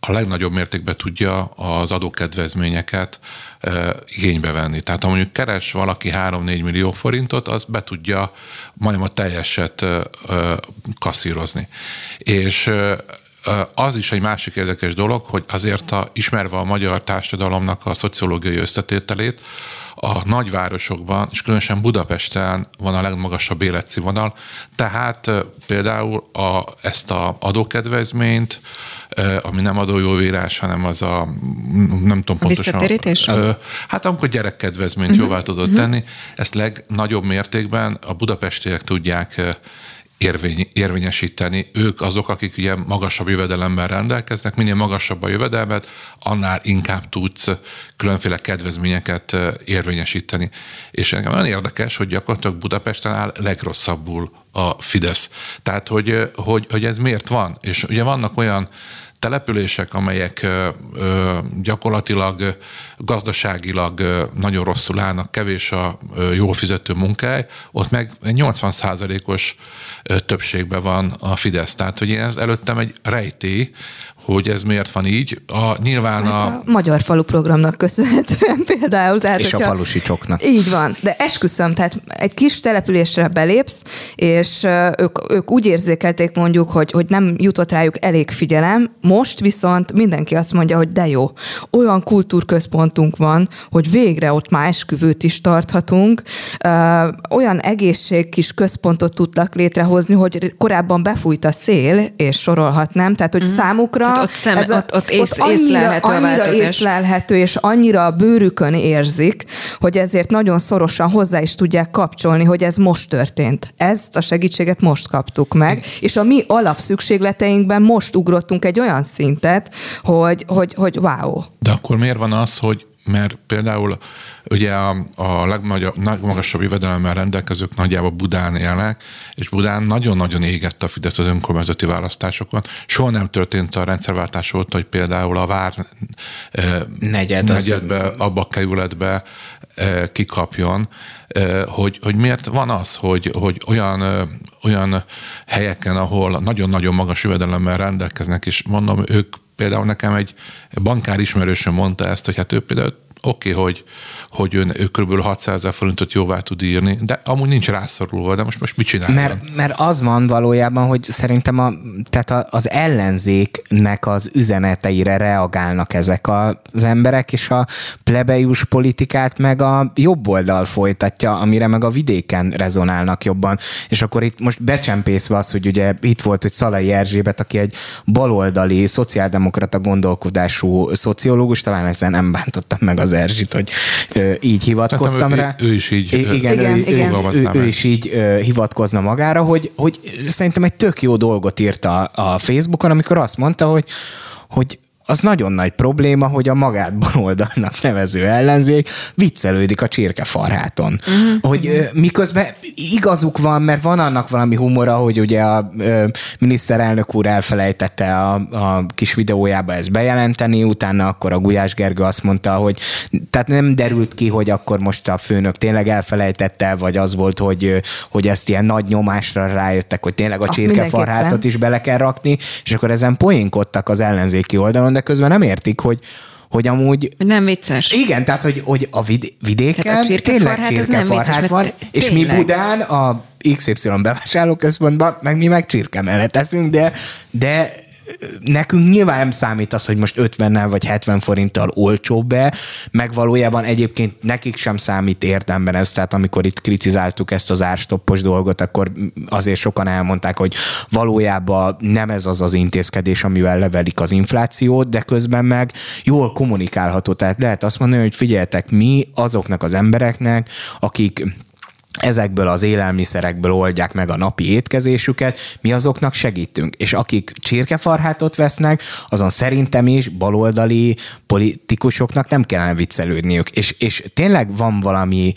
a legnagyobb mértékben tudja az adókedvezményeket igénybe venni. Tehát ha mondjuk keres valaki 3-4 millió forintot, az be tudja majdnem a teljeset kasszírozni. És az is egy másik érdekes dolog, hogy azért a, ismerve a magyar társadalomnak a szociológiai összetételét, a nagyvárosokban, és különösen Budapesten van a legmagasabb életszínvonal, tehát például a, ezt a adókedvezményt, ami nem adójóvírás, hanem az a, nem tudom a pontosan. Hát amikor gyerekkedvezményt uh-huh. jóvá tudod uh-huh. tenni, ezt legnagyobb mértékben a budapestiek tudják érvény, érvényesíteni. Ők azok, akik ugye magasabb jövedelemmel rendelkeznek, minél magasabb a jövedelmet, annál inkább tudsz különféle kedvezményeket érvényesíteni. És engem nagyon érdekes, hogy gyakorlatilag Budapesten áll legrosszabbul a Fidesz. Tehát, hogy, hogy, hogy ez miért van? És ugye vannak olyan települések, amelyek gyakorlatilag gazdaságilag nagyon rosszul állnak, kevés a jól fizető munkáj, ott meg 80%-os többségben van a Fidesz. Tehát, hogy ez előttem egy rejtély, hogy ez miért van így. A, nyilván hát a... a Magyar Falu programnak köszönhetően például. Tehát, és hogyha, a falusi csoknak. Így van, de esküszöm, tehát egy kis településre belépsz, és ők, ők úgy érzékelték mondjuk, hogy, hogy nem jutott rájuk elég figyelem, most viszont mindenki azt mondja, hogy de jó, olyan kultúrközpontunk van, hogy végre ott már esküvőt is tarthatunk, olyan egészség kis központot tudtak létrehozni, hogy korábban befújt a szél, és sorolhatnám, tehát hogy mm. számukra Hát ott, szem, ez a, ott, ott, ész, ott annyira, észlelhető annyira észlelhető, és annyira a bőrükön érzik, hogy ezért nagyon szorosan hozzá is tudják kapcsolni, hogy ez most történt. Ezt a segítséget most kaptuk meg, és a mi alapszükségleteinkben most ugrottunk egy olyan szintet, hogy, hogy, hogy wow. De akkor miért van az, hogy mert például ugye a, a legmagasabb jövedelemmel rendelkezők nagyjából Budán élnek, és Budán nagyon-nagyon égett a Fidesz az önkormányzati választásokon. Soha nem történt a rendszerváltás óta, hogy például a Vár Negyed, negyedbe, az... abba a kerületbe kikapjon, hogy, hogy miért van az, hogy, hogy olyan, olyan helyeken, ahol nagyon-nagyon magas jövedelemmel rendelkeznek, és mondom, ők például nekem egy bankár ismerősöm mondta ezt, hogy hát ő például oké, okay, hogy, hogy ön, ő kb. 600 ezer forintot jóvá tud írni, de amúgy nincs rászorulva, de most, most mit csinál? Mert, mert az van valójában, hogy szerintem a, tehát az ellenzéknek az üzeneteire reagálnak ezek az emberek, és a plebejus politikát meg a jobb oldal folytatja, amire meg a vidéken rezonálnak jobban. És akkor itt most becsempészve az, hogy ugye itt volt, hogy Szalai Erzsébet, aki egy baloldali, szociáldemokrata gondolkodású szociológus, talán ezzel nem bántottam meg az Erzsit, hogy így hivatkoztam hát, rá. Ő, ő is így igen, igen, ő, igen. Ő, ő, ő is így hivatkozna magára, hogy, hogy szerintem egy tök jó dolgot írta a, a Facebookon, amikor azt mondta, hogy hogy az nagyon nagy probléma, hogy a magát baloldalnak nevező ellenzék viccelődik a csirkefarháton. Uh-huh, hogy uh-huh. miközben igazuk van, mert van annak valami humora, hogy ugye a ö, miniszterelnök úr elfelejtette a, a kis videójába ezt bejelenteni, utána akkor a Gulyás Gergő azt mondta, hogy tehát nem derült ki, hogy akkor most a főnök tényleg elfelejtette, vagy az volt, hogy, hogy ezt ilyen nagy nyomásra rájöttek, hogy tényleg a csirkefarhátot is bele kell rakni, és akkor ezen poénkodtak az ellenzéki oldalon, de közben nem értik, hogy hogy amúgy... Nem vicces. Igen, tehát, hogy, hogy a vid- vidéken a tényleg csirkefarhát van, és mi Budán a XY bevásárlóközpontban, meg mi meg csirke mellett eszünk, de, de nekünk nyilván nem számít az, hogy most 50 vagy 70 forinttal olcsóbb be, meg valójában egyébként nekik sem számít érdemben ez, tehát amikor itt kritizáltuk ezt az árstoppos dolgot, akkor azért sokan elmondták, hogy valójában nem ez az az intézkedés, amivel levelik az inflációt, de közben meg jól kommunikálható. Tehát lehet azt mondani, hogy figyeltek, mi azoknak az embereknek, akik ezekből az élelmiszerekből oldják meg a napi étkezésüket, mi azoknak segítünk. És akik csirkefarhátot vesznek, azon szerintem is baloldali politikusoknak nem kellene viccelődniük. És, és tényleg van valami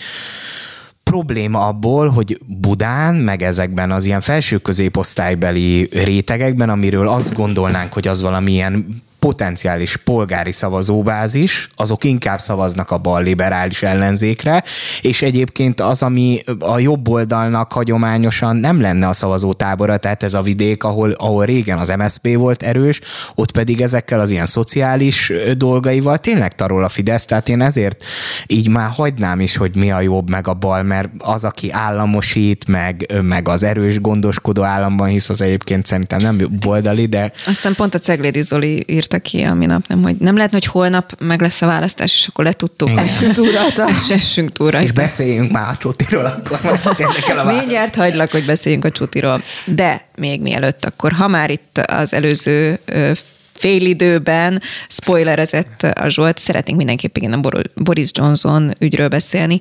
probléma abból, hogy Budán, meg ezekben az ilyen felső középosztálybeli rétegekben, amiről azt gondolnánk, hogy az valamilyen potenciális polgári szavazóbázis, azok inkább szavaznak a bal liberális ellenzékre, és egyébként az, ami a jobb oldalnak hagyományosan nem lenne a szavazótábora, tehát ez a vidék, ahol, ahol régen az MSZP volt erős, ott pedig ezekkel az ilyen szociális dolgaival tényleg tarol a Fidesz, tehát én ezért így már hagynám is, hogy mi a jobb meg a bal, mert az, aki államosít, meg, meg az erős gondoskodó államban hisz, az egyébként szerintem nem oldali, de... Aztán pont a Ceglédi Zoli írta ki a minap, nem, hogy nem lehet, hogy holnap meg lesz a választás, és akkor letudtuk. Essünk túl rajta. És essünk túl rajta. És beszéljünk már a csótiról, akkor majd a. Mindjárt hagylak, hogy beszéljünk a csutiról. De még mielőtt, akkor ha már itt az előző ö, félidőben spoilerezett a Zsolt, szeretnénk mindenképpen a Boris Johnson ügyről beszélni.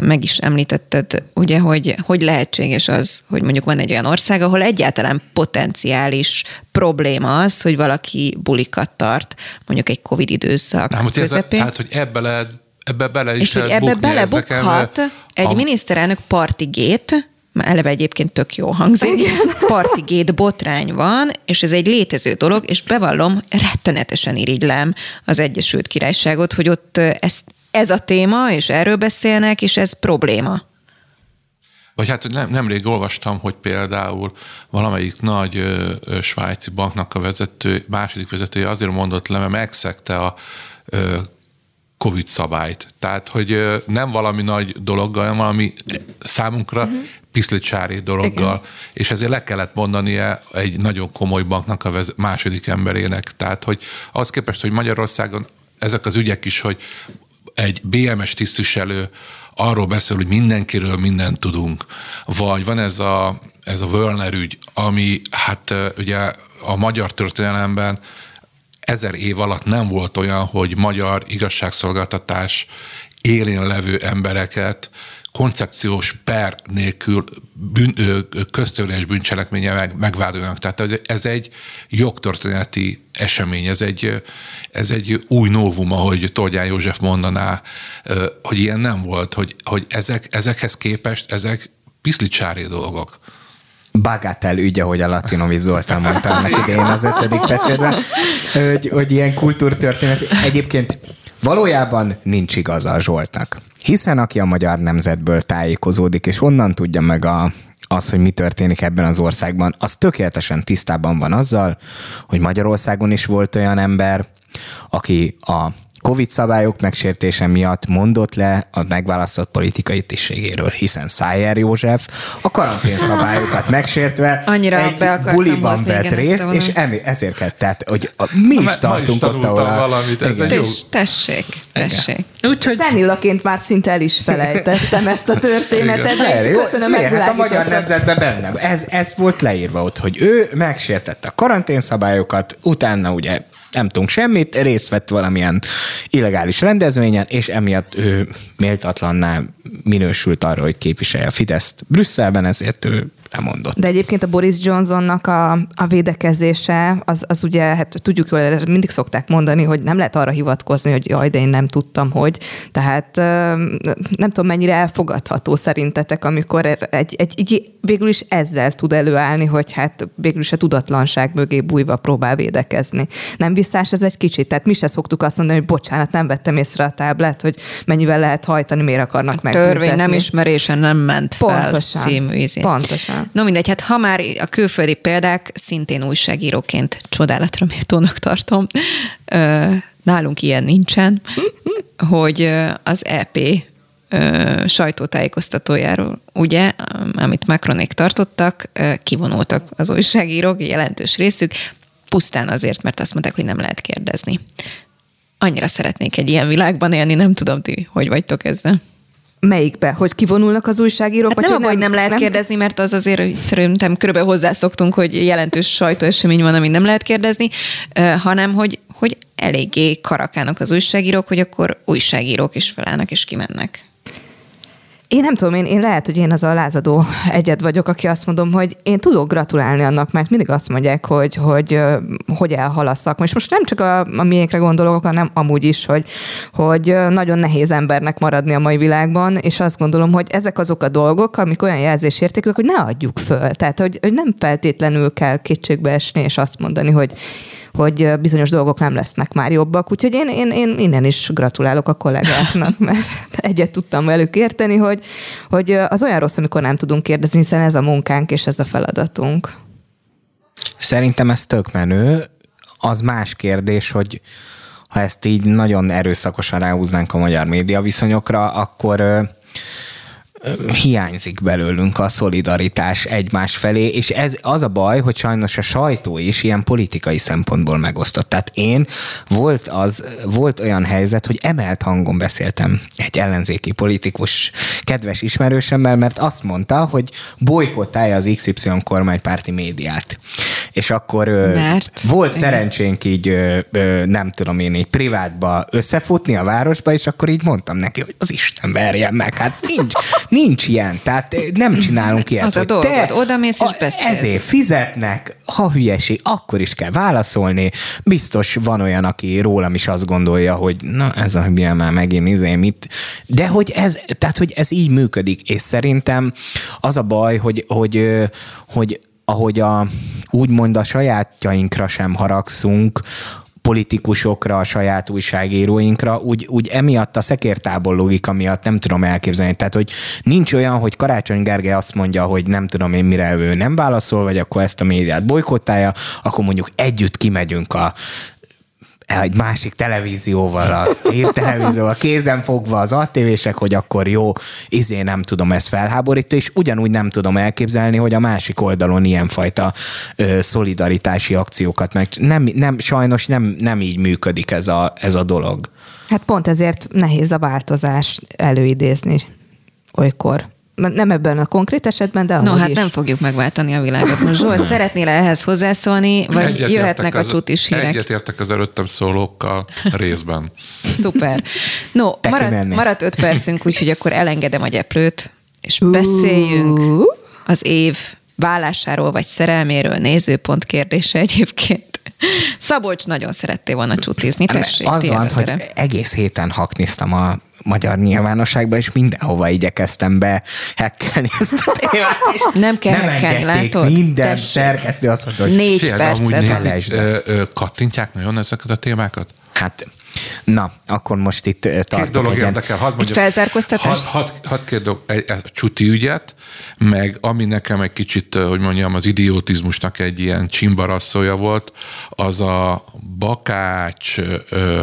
Meg is említetted, ugye, hogy hogy lehetséges az, hogy mondjuk van egy olyan ország, ahol egyáltalán potenciális probléma az, hogy valaki bulikat tart, mondjuk egy Covid időszak Nem, hogy ez, közepén. tehát, hogy ebbe lehet, ebbe bele is És hogy ebbe belebukhat egy a- miniszterelnök partigét, már eleve egyébként tök jó hangzik, partigét botrány van, és ez egy létező dolog, és bevallom, rettenetesen irigylem az Egyesült Királyságot, hogy ott ez, ez a téma, és erről beszélnek, és ez probléma. Vagy hát nem, nemrég olvastam, hogy például valamelyik nagy ö, ö, svájci banknak a vezető, második vezetője azért mondott le, mert megszegte a ö, Covid szabályt. Tehát, hogy ö, nem valami nagy dologgal, hanem valami számunkra uh-huh. piszlicsári dologgal, Igen. és ezért le kellett mondania egy nagyon komoly banknak a vez- második emberének. Tehát, hogy az képest, hogy Magyarországon ezek az ügyek is, hogy egy BMS tisztviselő arról beszél, hogy mindenkiről mindent tudunk. Vagy van ez a, ez a Wörner ügy, ami hát ugye a magyar történelemben ezer év alatt nem volt olyan, hogy magyar igazságszolgáltatás élén levő embereket koncepciós per nélkül bűn, köztörvényes bűncselekménye meg, megvádolnak. Tehát ez, ez egy jogtörténeti esemény, ez egy, ez egy új novum, ahogy Tordján József mondaná, hogy ilyen nem volt, hogy, hogy ezek, ezekhez képest ezek piszlicsári dolgok. Bagatel ügy, ahogy a Latinovic Zoltán mondta annak idején az ötödik pecsétben, hogy, hogy ilyen kultúrtörténet. Egyébként valójában nincs igaza a Zsoltnak. Hiszen aki a magyar nemzetből tájékozódik, és onnan tudja meg a, az, hogy mi történik ebben az országban, az tökéletesen tisztában van azzal, hogy Magyarországon is volt olyan ember, aki a Covid szabályok megsértése miatt mondott le a megválasztott politikai tisztségéről, hiszen Szájer József a karantén szabályokat megsértve Annyira egy buliban hozni, vett igen, részt, és ezért kell, tehát, hogy a, mi is tartunk ott, ahol a, valamit, ez egy jó- Tess, tessék, tessék. Úgyhogy Szenilaként már szinte el is felejtettem ezt a történetet, de köszönöm, Miért? Hát a magyar nemzetben benne. Ez, ez volt leírva ott, hogy ő megsértette a karanténszabályokat, utána ugye nem tudunk semmit, részt vett valamilyen illegális rendezvényen, és emiatt ő méltatlanná minősült arra, hogy képviselje a Fideszt Brüsszelben, ezért ő lemondott. De egyébként a Boris Johnsonnak a, a védekezése, az, az ugye, hát tudjuk jól, erre mindig szokták mondani, hogy nem lehet arra hivatkozni, hogy jaj, de én nem tudtam, hogy. Tehát nem tudom, mennyire elfogadható szerintetek, amikor egy, egy, egy végül is ezzel tud előállni, hogy hát végül is a tudatlanság mögé bújva próbál védekezni. Nem visszás ez egy kicsit? Tehát mi se szoktuk azt mondani, hogy bocsánat, nem vettem észre a táblát, hogy mennyivel lehet hajtani, miért akarnak megbüntetni. Törvény nem ismerésen nem ment fel Pontosan. című izé. Pontosan. No mindegy, hát ha már a külföldi példák, szintén újságíróként csodálatra méltónak tartom. Nálunk ilyen nincsen, hogy az EP sajtótájékoztatójáról, ugye, amit Macronék tartottak, kivonultak az újságírók, jelentős részük, pusztán azért, mert azt mondták, hogy nem lehet kérdezni. Annyira szeretnék egy ilyen világban élni, nem tudom ti, hogy vagytok ezzel. Melyikbe? Hogy kivonulnak az újságírók? Hát nem hogy hogy nem lehet nem... kérdezni, mert az azért szerintem körülbelül hozzászoktunk, hogy jelentős sajtóesemény van, amit nem lehet kérdezni, hanem hogy, hogy eléggé karakának az újságírók, hogy akkor újságírók is felállnak és kimennek. Én nem tudom, én, én lehet, hogy én az a lázadó egyed vagyok, aki azt mondom, hogy én tudok gratulálni annak, mert mindig azt mondják, hogy hogy, hogy elhalasszak. Most most nem csak a, a miénkre gondolok, hanem amúgy is, hogy, hogy nagyon nehéz embernek maradni a mai világban, és azt gondolom, hogy ezek azok a dolgok, amik olyan jelzésértékűek, hogy ne adjuk föl. Tehát, hogy, hogy nem feltétlenül kell kétségbe esni, és azt mondani, hogy hogy bizonyos dolgok nem lesznek már jobbak. Úgyhogy én, én, én innen is gratulálok a kollégáknak, mert egyet tudtam velük érteni, hogy, hogy az olyan rossz, amikor nem tudunk kérdezni, hiszen ez a munkánk és ez a feladatunk. Szerintem ez tök menő. Az más kérdés, hogy ha ezt így nagyon erőszakosan ráhúznánk a magyar média viszonyokra, akkor hiányzik belőlünk a szolidaritás egymás felé, és ez az a baj, hogy sajnos a sajtó is ilyen politikai szempontból megosztott. Tehát én volt, az, volt olyan helyzet, hogy emelt hangon beszéltem egy ellenzéki politikus kedves ismerősemmel, mert azt mondta, hogy bolykottálja az XY kormánypárti médiát. És akkor mert? volt szerencsénk így, nem tudom én, így privátba összefutni a városba, és akkor így mondtam neki, hogy az Isten verjen meg. Hát nincs, Nincs ilyen, tehát eh, nem csinálunk ilyet. Az a dolgod, te oda mész és beszélsz. Ezért fizetnek, ha hülyeség, akkor is kell válaszolni. Biztos van olyan, aki rólam is azt gondolja, hogy na ez a hülye már megint izé mit. De hogy ez, tehát hogy ez így működik, és szerintem az a baj, hogy, hogy, hogy ahogy a, úgymond a sajátjainkra sem haragszunk, politikusokra, a saját újságíróinkra, úgy, úgy emiatt a szekértábor logika miatt nem tudom elképzelni. Tehát, hogy nincs olyan, hogy Karácsony Gergely azt mondja, hogy nem tudom én mire ő nem válaszol, vagy akkor ezt a médiát bolykottálja, akkor mondjuk együtt kimegyünk a egy másik televízióval, a hírtelevízióval kézen fogva az ATV-sek, hogy akkor jó, izé nem tudom, ez felháborító, és ugyanúgy nem tudom elképzelni, hogy a másik oldalon ilyenfajta ö, szolidaritási akciókat meg nem, nem, sajnos nem, nem így működik ez a, ez a dolog. Hát pont ezért nehéz a változást előidézni olykor nem ebben a konkrét esetben, de No, hát is. nem fogjuk megváltani a világot. Most Zsolt, szeretnél ehhez hozzászólni, vagy egyet jöhetnek a csutis hírek? Egyetértek az előttem szólókkal részben. Szuper. No, marad, maradt öt percünk, úgyhogy akkor elengedem a gyeplőt, és beszéljünk az év vállásáról vagy szerelméről nézőpont kérdése egyébként. Szabolcs nagyon szeretté volna csutizni, tessék. Az van, hogy egész héten hakniztam a magyar nyilvánosságban, és mindenhova igyekeztem be hekkelni ezt a témát. Nem kell nem hekkelni, látod? Minden Tessék. szerkesztő azt mondta, hogy négy percet. Kattintják nagyon ezeket a témákat? Hát Na, akkor most itt tartok Két dolog egyen. érdekel, hadd mondjak. Felzárkóztatás? Hadd had, had kérdok egy, egy csuti ügyet, meg ami nekem egy kicsit, hogy mondjam, az idiotizmusnak egy ilyen csimbarasszója volt, az a bakács,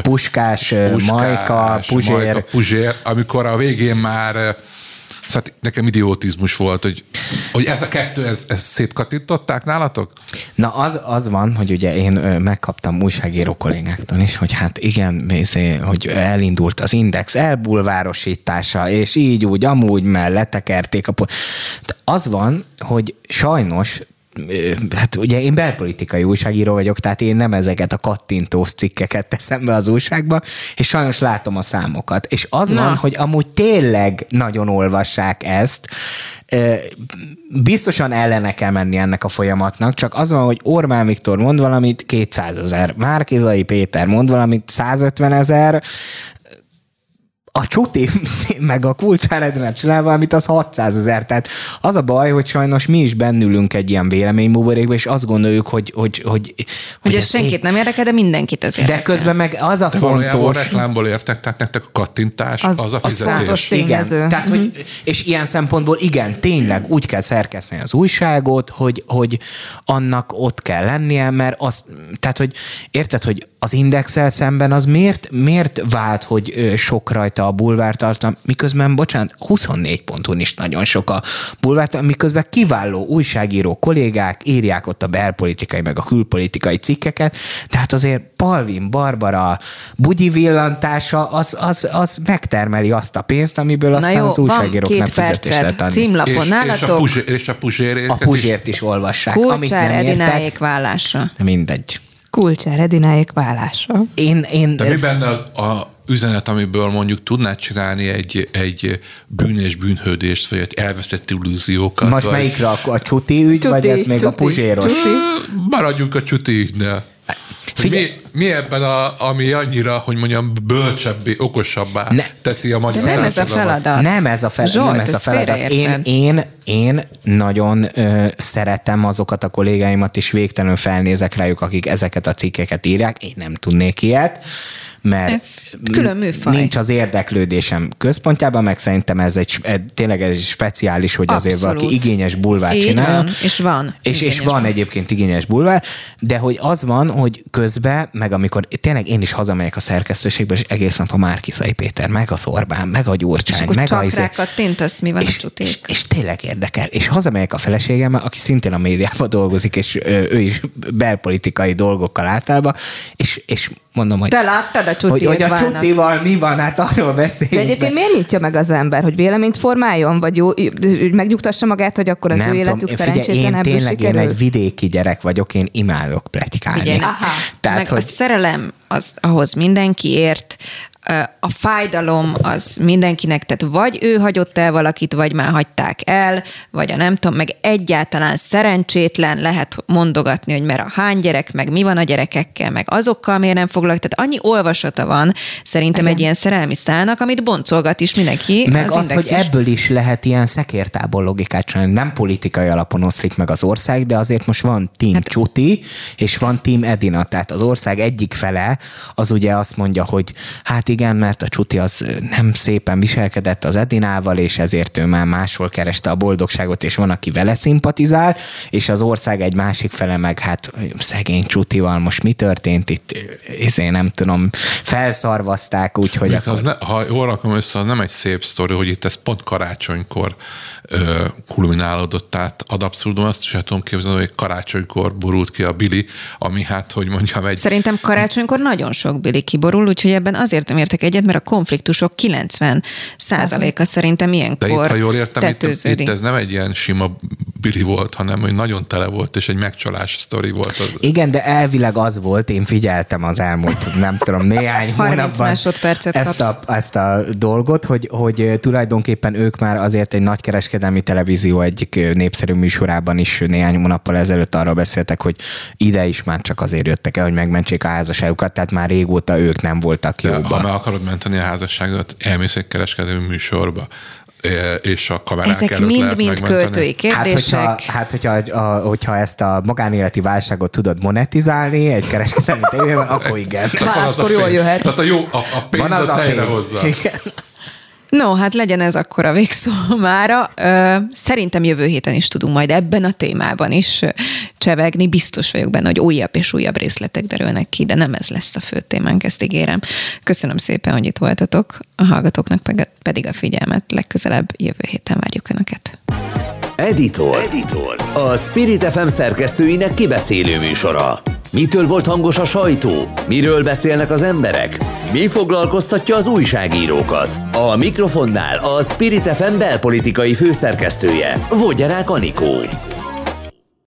puskás, puskás majka, puzsér. Majka, puzsér, amikor a végén már Szóval nekem idiotizmus volt, hogy, hogy ez a kettő, ez, ez szétkatították nálatok? Na az, az van, hogy ugye én megkaptam újságíró kollégáktól is, hogy hát igen, hogy elindult az Index elbulvárosítása, és így úgy, amúgy, mert letekerték a... De az van, hogy sajnos hát ugye én belpolitikai újságíró vagyok, tehát én nem ezeket a kattintós cikkeket teszem be az újságba, és sajnos látom a számokat. És az Na. van, hogy amúgy tényleg nagyon olvassák ezt, biztosan ellene kell menni ennek a folyamatnak, csak az van, hogy Orbán Viktor mond valamit 200 ezer, Márkizai Péter mond valamit 150 ezer, a csuti meg a kulcsáredre csinál valamit, az 600 ezer. Tehát az a baj, hogy sajnos mi is bennülünk egy ilyen véleménybuborékba, és azt gondoljuk, hogy... Hogy, hogy, hogy, hogy ez senkit é... nem érdekel, de mindenkit az érdekel. De közben meg az a de fontos... reklámból értek, tehát nektek a kattintás, az, az a fizetés. fontos tényező. Igen, tehát, hogy, és ilyen szempontból igen, tényleg úgy kell szerkeszteni az újságot, hogy, hogy annak ott kell lennie, mert azt, tehát, hogy érted, hogy az indexel szemben az miért, miért vált, hogy sok rajta a bulvártartalom, miközben, bocsánat, 24 ponton is nagyon sok a bulvártartalom, miközben kiváló újságíró kollégák írják ott a belpolitikai meg a külpolitikai cikkeket, de hát azért Palvin, Barbara, bugyi villantása, az, az, az megtermeli azt a pénzt, amiből aztán jó, az újságírók nem fizetés lehet adni. Címlapon és, nálatok. És a, puzsér, és a puzsérét. A puzsért is olvassák. Kulcsár Edináék vállása. Mindegy. Kulcsár Edináék vállása. Én, én... De mi benne a, a üzenet, amiből mondjuk tudnád csinálni egy, egy bűnös bűnhődést, vagy egy elveszett illúziókat. Most vagy... melyikre a, a csuti ügy, csuti, vagy ez még csuti, a puzséros? Csuti. Maradjunk a csuti ügynél. Mi, mi ebben, a, ami annyira, hogy mondjam, bölcsebbé, okosabbá Ne- teszi a magyar De nem ez a feladat. Nem ez a, fel, Zsolt, nem ez a feladat. Én, én, én nagyon ö, szeretem azokat a kollégáimat, és végtelenül felnézek rájuk, akik ezeket a cikkeket írják. Én nem tudnék ilyet, mert Ez külön műfaj. nincs az érdeklődésem központjában, meg szerintem ez egy, tényleg egy speciális, hogy azért Abszolút. valaki igényes bulvár Így csinál. van, és van És, és van egyébként igényes bulvár, de hogy az van, hogy közben, meg amikor tényleg én is hazamegyek a szerkesztőségbe, és egész nap a Márkiszai Péter, meg a Szorbán, meg a És Gyurcsány, meg a izé- rákattintasz, mi van a és, és, csuték. és tényleg érdekel. És hazamegyek a feleségemmel, aki szintén a médiában dolgozik, és ő is belpolitikai dolgokkal általában, és, és mondom, hogy, Te láttad a hogy, hogy a Csuti csutival mi van, hát arról De beszéljünk. egyébként miért nyitja meg az ember, hogy véleményt formáljon, vagy jó, megnyugtassa magát, hogy akkor az ő életük figyelj, szerencsétlen én ebből tényleg én sikerül? egy vidéki gyerek vagyok, én imádok pletikálni. Figyelj, Aha. Tehát, meg hogy... a szerelem, az, ahhoz mindenki ért, a fájdalom az mindenkinek, tehát vagy ő hagyott el valakit, vagy már hagyták el, vagy a nem tudom, meg egyáltalán szerencsétlen lehet mondogatni, hogy mert a hány gyerek, meg mi van a gyerekekkel, meg azokkal miért nem foglalkozik. Tehát annyi olvasata van szerintem Igen. egy ilyen szerelmi szálnak, amit boncolgat is mindenki. Meg az, az, hogy is. ebből is lehet ilyen szekértából logikát csinálni. Nem politikai alapon oszlik meg az ország, de azért most van Team hát, Csuti, és van Team Edina. Tehát az ország egyik fele az ugye azt mondja, hogy hát igen, mert a Csuti az nem szépen viselkedett az Edinával, és ezért ő már máshol kereste a boldogságot, és van, aki vele szimpatizál, és az ország egy másik fele meg hát szegény Csutival most mi történt itt, ezért nem tudom, felszarvazták, úgyhogy Mondjuk az ne, ha jól rakom össze, az nem egy szép sztori, hogy itt ez pont karácsonykor ö, kulminálódott, tehát ad abszurdum, azt is el tudom képzelni, hogy karácsonykor borult ki a Billy, ami hát, hogy mondjam, egy... Szerintem karácsonykor nagyon sok Billy kiborul, úgyhogy ebben azért nem értek egyet, mert a konfliktusok 90 százaléka szerintem De ilyenkor itt, ha jól értem, itt, itt ez nem egy ilyen sima Billy volt, hanem hogy nagyon tele volt, és egy megcsalás sztori volt. Az, Igen, de elvileg az volt, én figyeltem az elmúlt, nem tudom, néhány 30 hónapban másodpercet ezt a, ezt a dolgot, hogy, hogy tulajdonképpen ők már azért egy nagy kereskedelmi televízió egyik népszerű műsorában is néhány hónappal ezelőtt arról beszéltek, hogy ide is már csak azért jöttek el, hogy megmentsék a házasságukat, tehát már régóta ők nem voltak de, ha jóban. meg akarod menteni a házasságot, elmész egy kereskedelmi műsorba, és a kamerák Ezek előtt lehet mind-mind megmenteni. költői Hát kérdések. hogyha, hát, hogyha, a, hogyha ezt a magánéleti válságot tudod monetizálni egy kereskedelmi tévében, akkor igen. Tehát van az a Máskor jól jöhet. Tehát a jó, a, a pénz Van az, az a helyre pénz. hozza. Igen. No, hát legyen ez akkor a végszó mára. Szerintem jövő héten is tudunk majd ebben a témában is csevegni. Biztos vagyok benne, hogy újabb és újabb részletek derülnek ki, de nem ez lesz a fő témánk, ezt ígérem. Köszönöm szépen, hogy itt voltatok, a hallgatóknak pedig a figyelmet. Legközelebb jövő héten várjuk Önöket. Editor. Editor. A Spirit FM szerkesztőinek kibeszélő műsora. Mitől volt hangos a sajtó? Miről beszélnek az emberek? Mi foglalkoztatja az újságírókat? A mikrofonnál a Spirit FM belpolitikai főszerkesztője, Vogyarák Anikó.